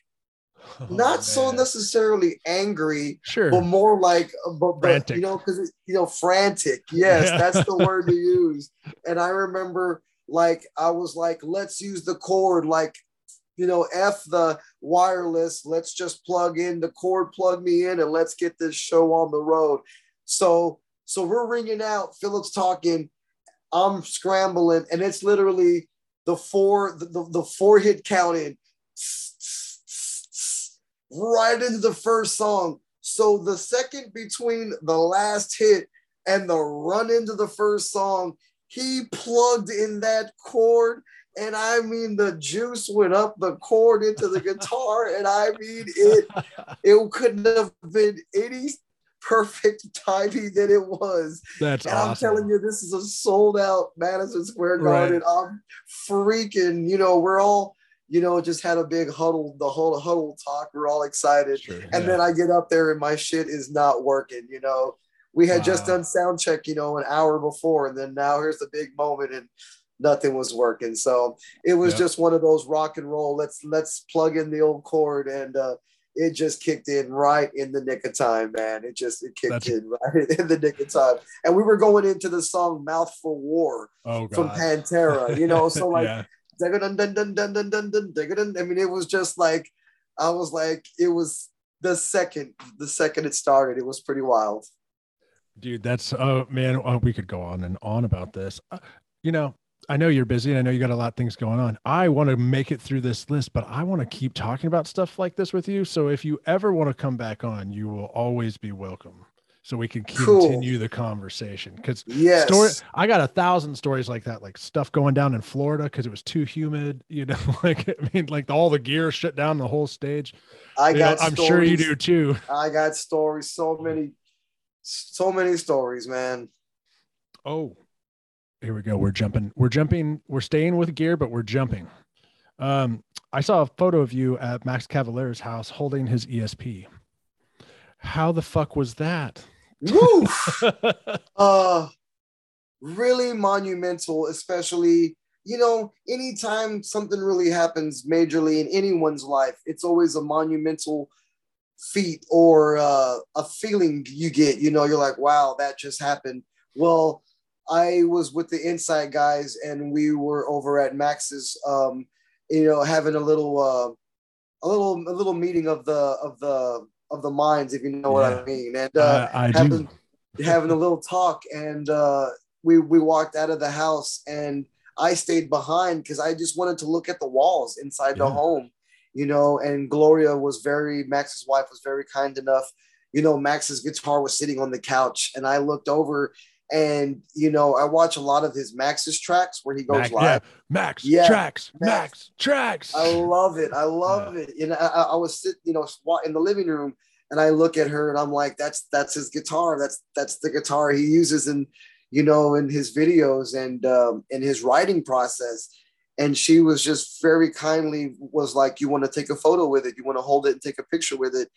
oh, not man. so necessarily angry, sure, but more like, uh, but, but you know, because you know, frantic. Yes, yeah. that's the word to use. And I remember, like, I was like, let's use the cord, like you know, F the wireless. Let's just plug in the cord, plug me in, and let's get this show on the road. So, so we're ringing out. Philip's talking. I'm scrambling, and it's literally the four the, the, the four hit counting right into the first song. So the second between the last hit and the run into the first song, he plugged in that cord and I mean the juice went up the cord into the guitar, and I mean it. It couldn't have been any perfect timing than it was. That's and awesome. I'm telling you, this is a sold out Madison Square Garden. Right. I'm freaking. You know, we're all. You know, just had a big huddle, the whole huddle talk. We're all excited. Sure, and then I get up there and my shit is not working, you know. We had wow. just done sound check, you know, an hour before, and then now here's the big moment. And nothing was working. So it was just one of those rock and roll. Let's let's plug in the old cord and uh it just kicked in right in the nick of time, man. It just it kicked That's... in right in the nick of time. And we were going into the song Mouth for War oh, from Pantera, you know. So like yeah. I mean, it was just like I was like, it was the second, the second it started, it was pretty wild. Dude, that's oh man, oh, we could go on and on about this. Uh, you know, I know you're busy. And I know you got a lot of things going on. I want to make it through this list, but I want to keep talking about stuff like this with you. So if you ever want to come back on, you will always be welcome. So we can continue cool. the conversation. Because yes. story I got a thousand stories like that, like stuff going down in Florida because it was too humid, you know, like I mean, like all the gear shut down the whole stage. I you got know, I'm sure you do too. I got stories, so many, so many stories, man. Oh, here we go. We're jumping. We're jumping. We're staying with gear, but we're jumping. Um, I saw a photo of you at Max Cavalera's house holding his ESP. How the fuck was that? Woo! uh, really monumental, especially you know, anytime something really happens majorly in anyone's life, it's always a monumental feat or uh, a feeling you get. You know, you're like, wow, that just happened. Well, I was with the inside guys and we were over at Max's, um, you know, having a little, uh, a little, a little meeting of the, of the, of the minds, if you know what I mean. And, uh, I, I having, having a little talk and, uh, we, we walked out of the house and I stayed behind because I just wanted to look at the walls inside yeah. the home, you know, and Gloria was very, Max's wife was very kind enough. You know, Max's guitar was sitting on the couch and I looked over and you know, I watch a lot of his Max's tracks where he goes Max, live. Yeah. Max yeah. tracks, Max. Max tracks. I love it. I love yeah. it. And I, I was sitting, you know, in the living room, and I look at her, and I'm like, "That's that's his guitar. That's that's the guitar he uses in, you know, in his videos and um, in his writing process." And she was just very kindly was like, "You want to take a photo with it? You want to hold it and take a picture with it?"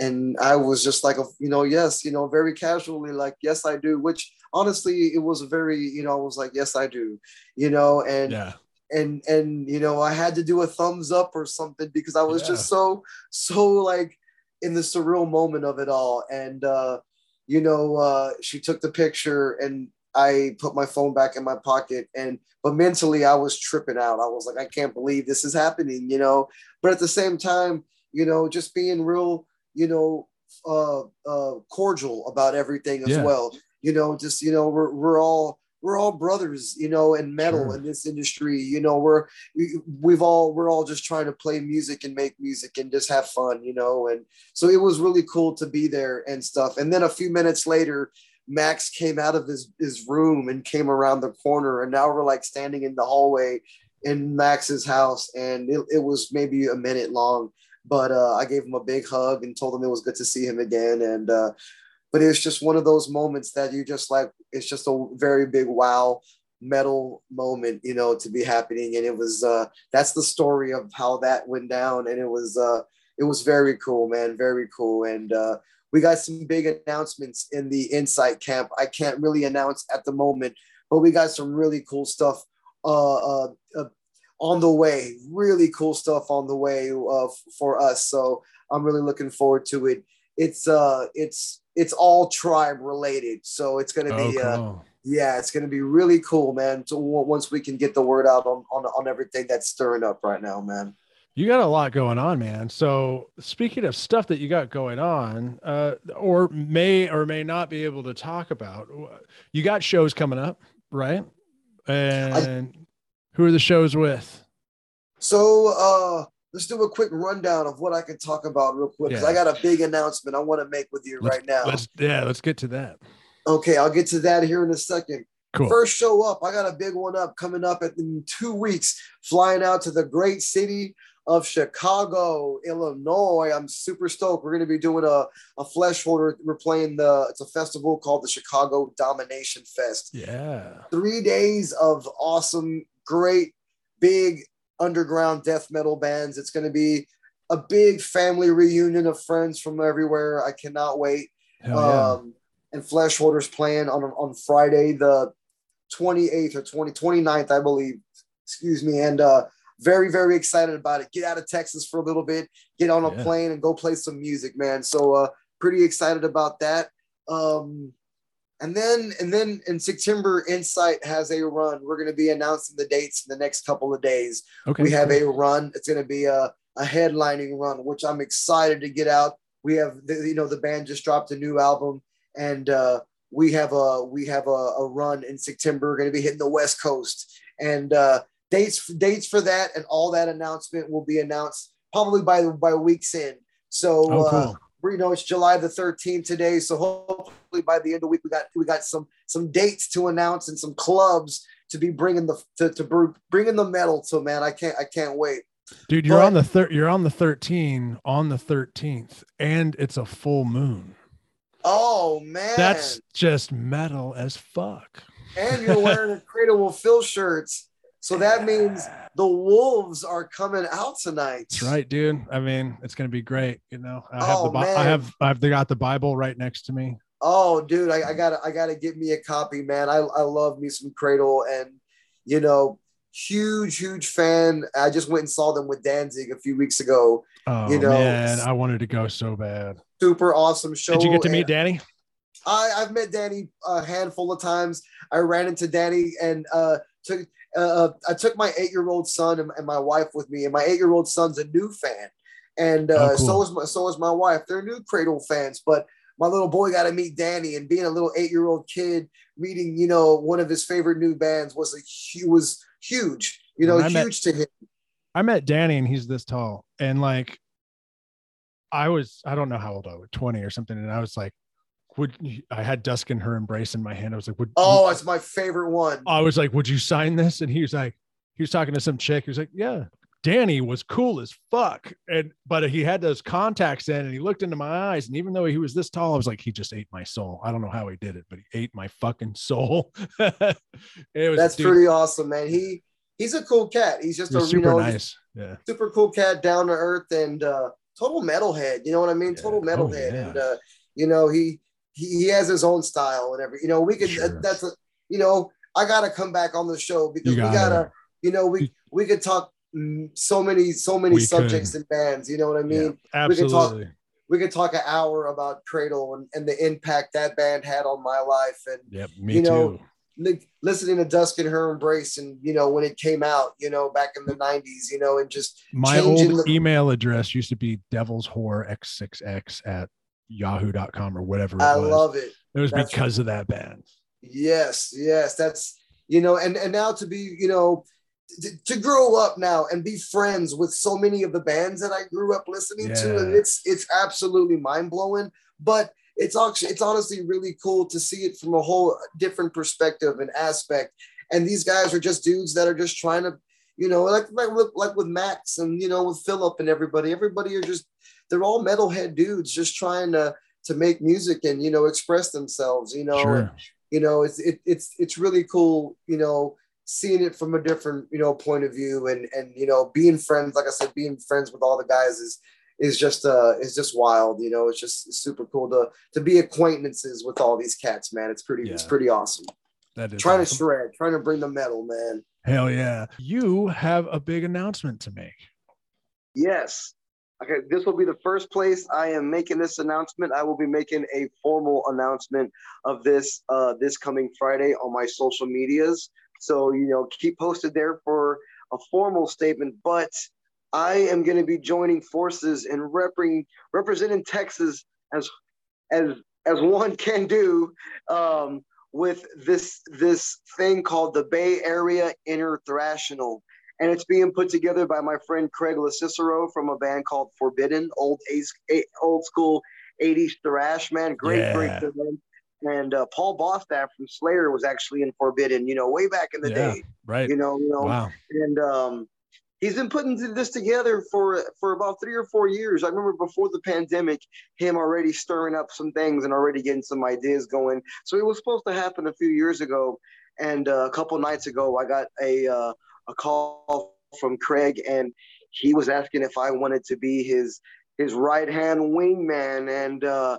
And I was just like, you know, yes, you know, very casually, like, yes, I do, which honestly, it was very, you know, I was like, yes, I do, you know, and yeah. and and you know, I had to do a thumbs up or something because I was yeah. just so so like in the surreal moment of it all. And uh, you know, uh, she took the picture and I put my phone back in my pocket and but mentally I was tripping out. I was like, I can't believe this is happening, you know. But at the same time, you know, just being real, you know, uh, uh, cordial about everything as yeah. well you know just you know we're, we're all we're all brothers you know in metal sure. in this industry you know we're we've all we're all just trying to play music and make music and just have fun you know and so it was really cool to be there and stuff and then a few minutes later max came out of his his room and came around the corner and now we're like standing in the hallway in max's house and it, it was maybe a minute long but uh, i gave him a big hug and told him it was good to see him again and uh, but it's just one of those moments that you just like it's just a very big wow metal moment, you know, to be happening. And it was uh that's the story of how that went down. And it was uh it was very cool, man. Very cool. And uh we got some big announcements in the Incite camp. I can't really announce at the moment, but we got some really cool stuff uh, uh, uh on the way. Really cool stuff on the way uh, for us. So I'm really looking forward to it. It's uh it's it's all tribe related. So it's gonna be oh, cool. uh yeah, it's gonna be really cool, man. So once we can get the word out on, on on everything that's stirring up right now, man. You got a lot going on, man. So speaking of stuff that you got going on, uh, or may or may not be able to talk about, you got shows coming up, right? And I, who are the shows with? So uh let's do a quick rundown of what I can talk about real quick. Because yeah. I got a big announcement I want to make with you let's, right now. Let's yeah, let's get to that. Okay, I'll get to that here in a second. Cool. First show up, I got a big one up coming up in two weeks, flying out to the great city of Chicago, Illinois. I'm super stoked. We're going to be doing a, a Flesh Hoarder. We're playing the, it's a festival called the Chicago Domination Fest. Yeah. Three days of awesome, great, big underground death metal bands. It's going to be a big family reunion of friends from everywhere. I cannot wait. Yeah. Um, and Flesh Hoarder's playing on, on Friday, the 28th or 20, 29th, I believe. Excuse me. And uh, very, very excited about it. Get out of Texas for a little bit, get on a yeah. plane and go play some music, man. So uh, pretty excited about that. Um, and then and then in September, Incite has a run. We're going to be announcing the dates in the next couple of days. Okay. We have a run. It's going to be a, a headlining run, which I'm excited to get out. We have the, you know the band just dropped a new album, and uh, we have a we have a, a run in September. We're going to be hitting the West Coast, and uh, dates dates for that and all that announcement will be announced probably by by week's end. So oh, uh, cool. uh, you know it's July the 13th today, so hopefully by the end of the week we got we got some some dates to announce and some clubs to be bringing the to, to bringing the metal to man. I can't I can't wait. Dude, you're but, on the third. You're on the 13 on the 13th, and it's a full moon. Oh man, that's just metal as fuck. And you're wearing a Cradle of Filth shirts so that means the Wolves are coming out tonight. That's right, dude. I mean, it's gonna be great. You know, I have oh, the I have I've got the Bible right next to me. Oh, dude, I, I, gotta I gotta get me a copy, man. I, I love me some Cradle and you know, huge, huge fan. I just went and saw them with Danzig a few weeks ago. Oh you know, man, I wanted to go so bad. Super awesome show. Did you get to meet Dani? I, I've met Dani a handful of times. I ran into Dani and uh took uh, I took my eight year old son and, and, my wife with me, and my eight year old son's a new fan, and uh, oh, cool. so is my so is my wife. They're new Cradle fans, but my little boy got to meet Dani, and being a little eight year old kid meeting you know one of his favorite new bands was a was huge, you know, huge met, to him. I met Dani, and he's this tall, and like I was I don't know how old I was, twenty or something, and I was like, would I had Dusk and Her Embrace in my hand. I was like, would oh, it's my favorite one. I was like, would you sign this? And he was like, he was talking to some chick. He was like, yeah. Dani was cool as fuck. And but he had those contacts in and he looked into my eyes. And even though he was this tall, I was like, he just ate my soul. I don't know how he did it, but he ate my fucking soul. it was that's dude, pretty awesome, man. He he's a cool cat. He's just a super you know, nice, yeah, super cool cat, down to earth and uh total metalhead. You know what I mean? Yeah. Total oh, metalhead. Oh, yeah. And uh, you know, he he, he has his own style and every you know we could sure. that's a you know I gotta come back on the show because gotta. we gotta you know we we could talk so many so many we subjects could. and bands you know what I mean yeah, absolutely. we could talk we could talk an hour about Cradle and, and the impact that band had on my life and yep, me you know too. listening to Dusk and Her Embrace and you know when it came out you know back in the 90s you know and just my old the- email address used to be devil's whore x6x at yahoo.com or whatever I was. love it. It was that's because of that band. Yes, yes. That's you know, and and now to be, you know, to, to grow up now and be friends with so many of the bands that I grew up listening yeah. to. And it's it's absolutely mind-blowing. But it's actually it's honestly really cool to see it from a whole different perspective and aspect. And these guys are just dudes that are just trying to, you know, like like, like with Max and you know with Philip and everybody. Everybody are just they're all metalhead dudes just trying to to make music and you know express themselves you know sure. you know, it's it, it's it's really cool, you know, seeing it from a different you know point of view and and you know being friends like i said being friends with all the guys is is just uh is just wild you know it's just super cool to to be acquaintances with all these cats man it's pretty yeah. it's pretty awesome that is trying awesome. to shred trying to bring the metal man hell yeah you have a big announcement to make yes okay this will be the first place i am making this announcement i will be making a formal announcement of this uh this coming friday on my social medias so, you know, keep posted there for a formal statement. But I am going to be joining forces and repping, representing Texas as as as one can do um, with this this thing called the Bay Area Inner Thrashional. And it's being put together by my friend Craig Locicero from a band called Forbidden, old old school 80s thrash, man. Great, yeah. great band and uh, Paul Bostaph from Slayer was actually in Forbidden, you know, way back in the yeah, day. Right. You know, you know, wow. and um, he's been putting this together for for about three or four years. I remember before the pandemic, him already stirring up some things and already getting some ideas going. So it was supposed to happen a few years ago, and uh, a couple nights ago, I got a uh, a call from Craig, and he was asking if I wanted to be his his right hand wingman, and uh,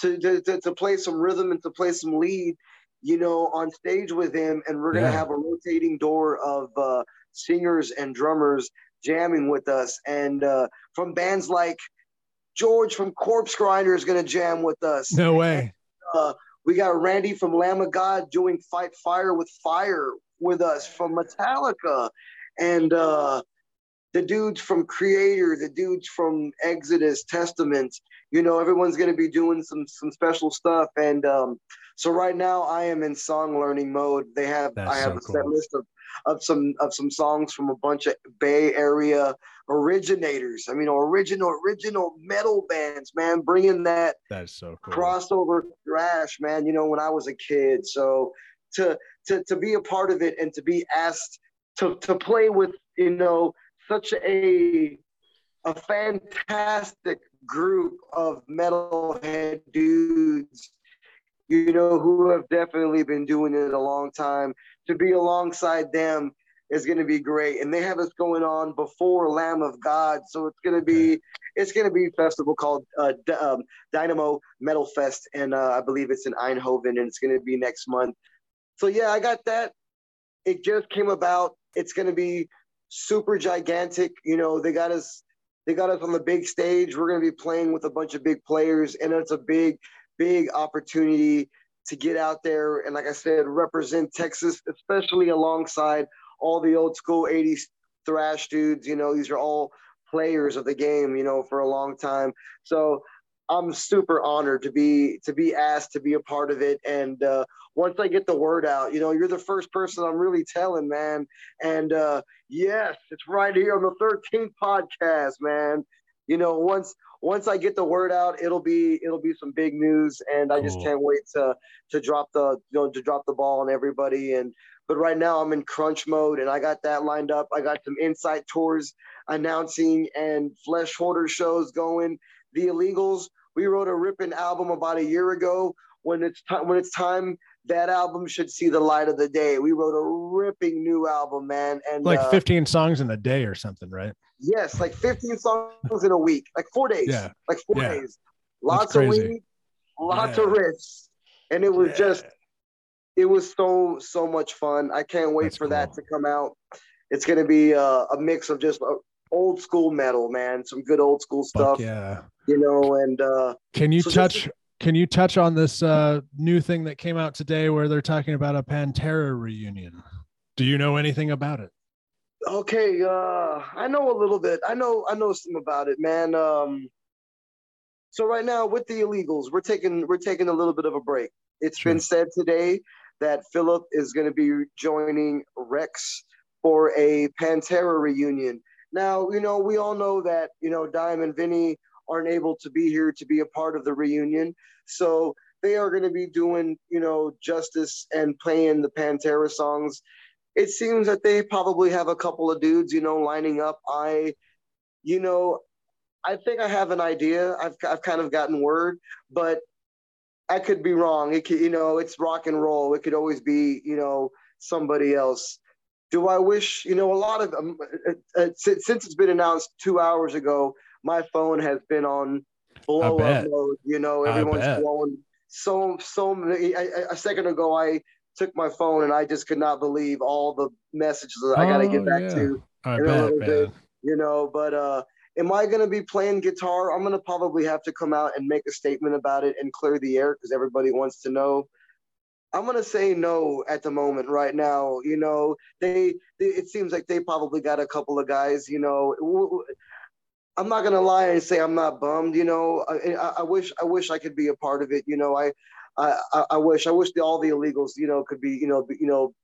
to, to, to play some rhythm and to play some lead, you know, on stage with him. And we're going to yeah. have a rotating door of uh, singers and drummers jamming with us. And uh, from bands like George from Corpsegrinder is going to jam with us. No way. And, uh, we got Randy from Lamb of God doing Fight Fire with Fire with us from Metallica. And uh, the dudes from Kreator, the dudes from Exodus, Testament, you know, everyone's going to be doing some some special stuff. And um, so right now, I am in song learning mode. They have That's I have so a cool. set list of of some of some songs from a bunch of Bay Area originators. I mean, original original metal bands, man, bringing that that's so cool. crossover thrash, man. You know, when I was a kid, so to to to be a part of it and to be asked to to play with, you know such a a fantastic group of metalhead dudes, you know, who have definitely been doing it a long time. To be alongside them is going to be great, and they have us going on before Lamb of God, so it's going to be it's going to be a festival called uh, D- um, Dynamo Metal Fest, and uh, I believe it's in Eindhoven, and it's going to be next month. So yeah, I got that. It just came about. It's to be super gigantic. You know, they got us they got us on the big stage. We're to be playing with a bunch of big players, and it's a big, big opportunity to get out there and, like I said, represent Texas, especially alongside all the old school '80s thrash dudes. You know, these are all players of the game. You know, for a long time. So I'm super honored to be to be asked to be a part of it. And uh, once I get the word out, you know, you're the first person I'm really telling, man. And uh, yes, it's right here on the 13th podcast, man. You know, once once I get the word out, it'll be it'll be some big news, and I just can't wait to to drop the you know to drop the ball on everybody. And but right now I'm in crunch mode, and I got that lined up. I got some Incite tours announcing and Flesh Hoarder shows going the Illegals. We wrote a ripping album about a year ago. When it's time, when it's time, that album should see the light of the day. We wrote a ripping new album, man, and like uh, 15 songs in a day or something, right? Yes, like 15 songs in a week, like four days. Yeah, like four yeah. days. Lots of weed, lots yeah. of riffs, and it was just, it was so so much fun. I can't wait That's for cool. that to come out. It's gonna be a, a mix of just uh, old school metal, man. Some good old school stuff. Fuck yeah. You know, and uh can you so touch can you touch on this uh new thing that came out today where they're talking about a Pantera reunion? Do you know anything about it? Okay, uh I know a little bit. I know I know some about it, man. Um so right now with the illegals, we're taking we're taking a little bit of a break. It's sure. been said today that Philip is going to be joining Rex for a Pantera reunion. Now, you know, we all know that, you know, Dime and Vinny aren't able to be here to be a part of the reunion. So they are going to be doing, you know, justice and playing the Pantera songs. It seems that they probably have a couple of dudes, you know, lining up. I, you know, I think I have an idea. I've, I've kind of gotten word, but I could be wrong. It could, you know, it's rock and roll. It could always be, you know, somebody else. Do I wish, you know, a lot of um, uh, uh, since it's been announced two hours ago, my phone has been on blow up mode. You know, everyone's blowing so so many. I, a second ago, I took my phone and I just could not believe all the messages that I got to get back yeah. to I in bet, a little man. bit. You know, but uh, am I going to be playing guitar? I'm going to probably have to come out and make a statement about it and clear the air because everybody wants to know. I'm going to say no at the moment right now. You know, they, they, it seems like they probably got a couple of guys, you know, I'm not gonna lie and say I'm not bummed. You know, I, I, wish I wish I could be a part of it. You know, I I, I wish I wish the, all the illegals you know could be you know be, you know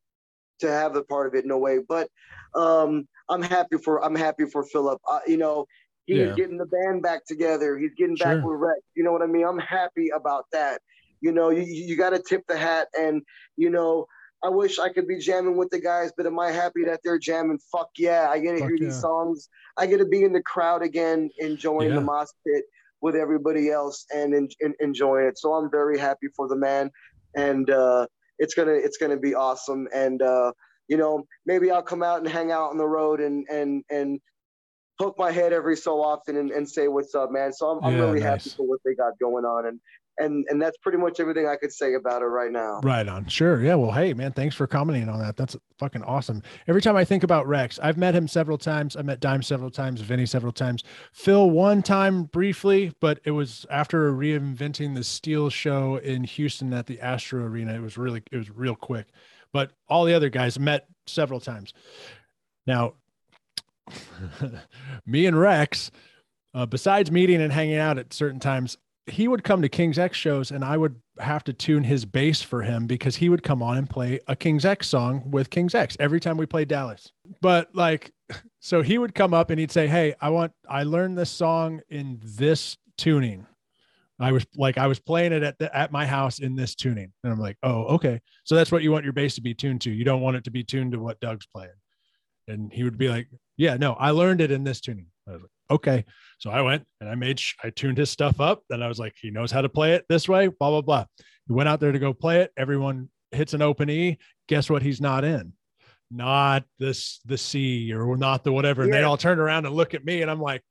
to have a part of it in a way. But um, I'm happy for I'm happy for Philip. Uh, you know, he's yeah. getting the band back together. He's getting back sure. with Rex. You know what I mean? I'm happy about that. You know, you you got to tip the hat, and you know. I wish I could be jamming with the guys, but am I happy that they're jamming? Fuck yeah. I get to hear yeah. these songs. I get to be in the crowd again, enjoying yeah. the mosh pit with everybody else and in, in, enjoying it. So I'm very happy for the man. And uh, it's gonna it's gonna be awesome. And uh, you know, maybe I'll come out and hang out on the road and and and poke my head every so often and, and say what's up, man. So I'm, I'm really nice. happy for what they got going on. And and and that's pretty much everything I could say about it right now. Right on. Sure. Yeah. Well, hey, man, thanks for commenting on that. That's fucking awesome. Every time I think about Rex, I've met him several times. I met Dime several times, Vinny several times, Phil one time briefly, but it was after reinventing the Steel show in Houston at the Astro Arena. It was really, it was real quick. But all the other guys met several times. Now, me and Rex, uh, besides meeting and hanging out at certain times, he would come to King's X shows and I would have to tune his bass for him because he would come on and play a King's X song with King's X every time we played Dallas. But like, so he would come up and he'd say, Hey, I want, I learned this song in this tuning. I was like, I was playing it at the, at my house in this tuning. And I'm like, Oh, okay. So that's what you want your bass to be tuned to. You don't want it to be tuned to what Doug's playing. And he would be like, Yeah, no, I learned it in this tuning. I was like, okay. So I went and I made, I tuned his stuff up. Then I was like, he knows how to play it this way, blah, blah, blah. He went out there to go play it. Everyone hits an open E. Guess what? He's not in, not this, the C or not the whatever. And they all turned around and look at me and I'm like,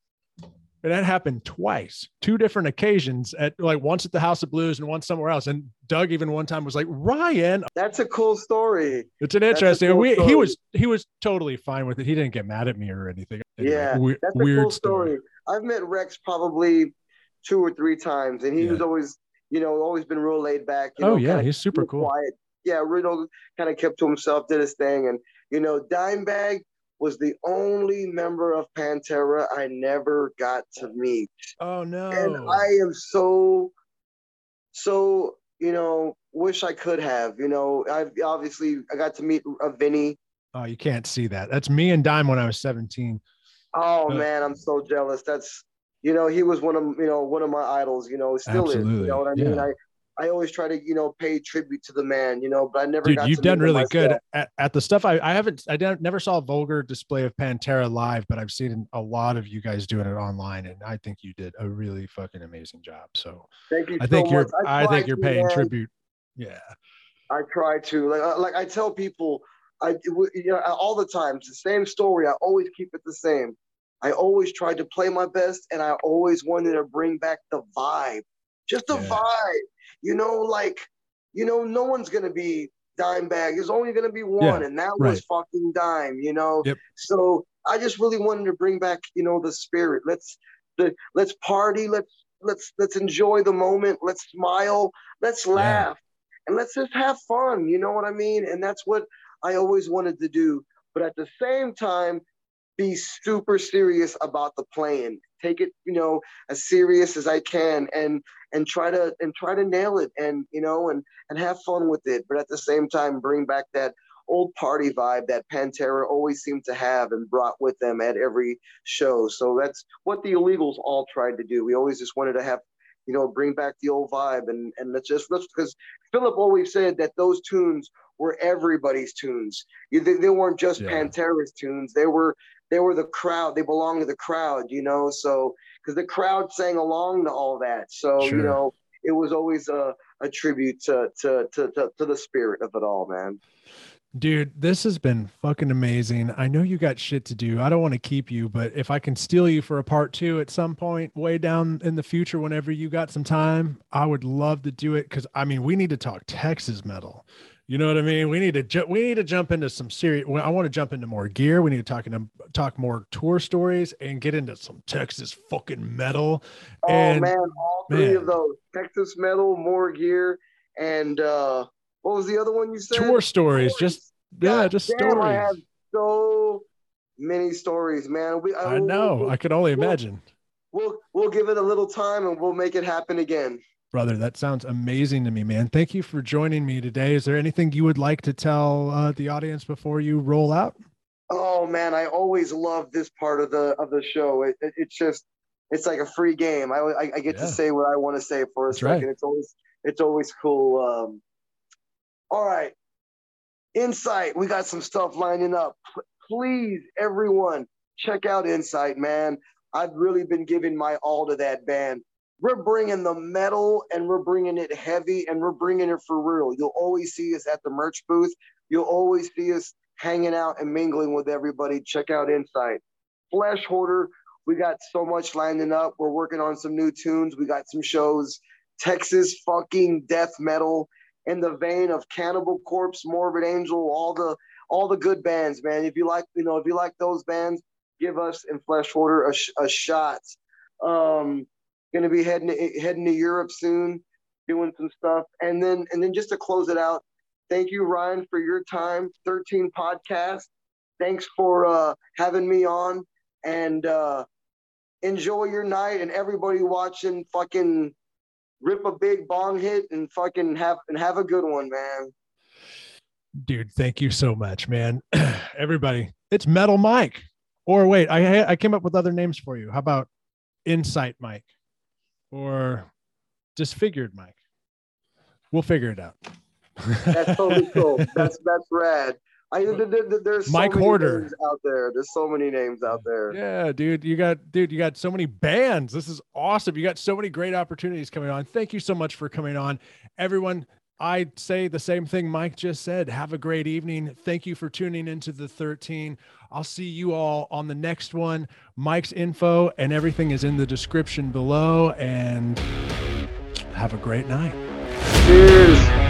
and that happened twice, two different occasions at like once at the House of Blues and once somewhere else. And Doug even one time was like, Ryan. That's a cool story. It's an interesting. Cool we, he was he was totally fine with it. He didn't get mad at me or anything. Yeah, we, that's a weird cool story. story. I've met Rex probably two or three times, and he yeah. was always, you know, always been real laid back. You oh know, yeah, he's super cool. Quiet. Yeah, Riddle kind of kept to himself, did his thing, and you know, Dimebag was the only member of Pantera I never got to meet. Oh no. And I am so so, you know, wish I could have. You know, I obviously I got to meet a Vinny. Oh, you can't see that. That's me and Dime when I was 17. Oh uh, man, I'm so jealous. That's you know, he was one of you know, one of my idols, you know, still absolutely. is. You know what I mean? Yeah. I I always try to, you know, pay tribute to the man, you know, but I never. Dude, you've done really good at, at, the stuff. I, I haven't, I never saw a vulgar display of Pantera live, but I've seen a lot of you guys doing it online, and I think you did a really fucking amazing job. So thank you. I think so you're, I, I think you're paying man. tribute. Yeah. I try to like, uh, like I tell people, I, you know, all the time, it's the same story. I always keep it the same. I always tried to play my best, and I always wanted to bring back the vibe, just the yeah. vibe you know, like, you know, no one's gonna be Dimebag. There's only gonna be one, yeah, and that right. was fucking Dime. You know, yep. so I just really wanted to bring back, you know, the spirit. Let's the let's party. Let's let's let's enjoy the moment. Let's smile. Let's laugh, yeah. and let's just have fun. You know what I mean? And that's what I always wanted to do. But at the same time, be super serious about the playing. Take it, you know, as serious as I can, and and try to and try to nail it, and you know, and and have fun with it. But at the same time, bring back that old party vibe that Pantera always seemed to have and brought with them at every show. So that's what the illegals all tried to do. We always just wanted to have, you know, bring back the old vibe and and let's just let's because Philip always said that those tunes were everybody's tunes. They, they weren't just yeah. Pantera's tunes. They were they were the crowd. They belonged to the crowd, you know. So because the crowd sang along to all that. So sure. you know, it was always a, a tribute to, to to to to the spirit of it all, man. Dude, this has been fucking amazing. I know you got shit to do. I don't want to keep you, but if I can steal you for a part two at some point way down in the future, whenever you got some time, I would love to do it. Cause I mean, we need to talk Texas metal. You know what I mean? We need to ju- we need to jump into some serious. I want to jump into more gear. We need to talk into talk more tour stories and get into some Texas fucking metal. Oh and, man, all three man. of those: Texas metal, more gear, and uh what was the other one you said? tour stories. Just yeah, God just damn, stories. I have so many stories, man. We I we'll- know. We'll, I could only we'll- imagine. we'll we'll give it a little time and we'll make it happen again. Brother, that sounds amazing to me, man. Thank you for joining me today. Is there anything you would like to tell uh, the audience before you roll out? Oh man, I always love this part of the of the show. It, it- it's just it's like a free game. I I, I get Yeah. to say what I want to say for a That's second. right. It's always it's always cool. Um, all right, Incite. We got some stuff lining up. P- please, everyone, check out Incite, man. I've really been giving my all to that band. We're bringing the metal and we're bringing it heavy and we're bringing it for real. You'll always see us at the merch booth. You'll always see us hanging out and mingling with everybody. Check out Incite. Flesh Hoarder, we got so much lining up. We're working on some new tunes. We got some shows. Texas fucking death metal in the vein of Cannibal Corpse, Morbid Angel, all the all the good bands, man. If you like, you know, if you like those bands, give us in Flesh Hoarder a, a shot. Um, gonna be heading to, heading to Europe soon, doing some stuff, and then and then just to close it out, thank you Ryan for your time. Thirteen podcast. Thanks for uh, having me on, and uh, enjoy your night. And everybody watching, fucking rip a big bong hit and fucking have and have a good one, man. Dude, thank you so much, man. Everybody, it's Metal Mike. Or wait, I I came up with other names for you. How about Incite Mike or Disfigured Mike? We'll figure it out. That's totally cool. That's that's rad. I there- there- there's so Mike names out there. There's so many names out there. Yeah, dude, you got dude, you got so many bands. This is awesome. You got so many great opportunities coming on. Thank you so much for coming on. Everyone, I say the same thing Mike just said. Have a great evening. Thank you for tuning into the 13. I'll see you all on the next one. Mike's info and everything is in the description below and have a great night. Cheers.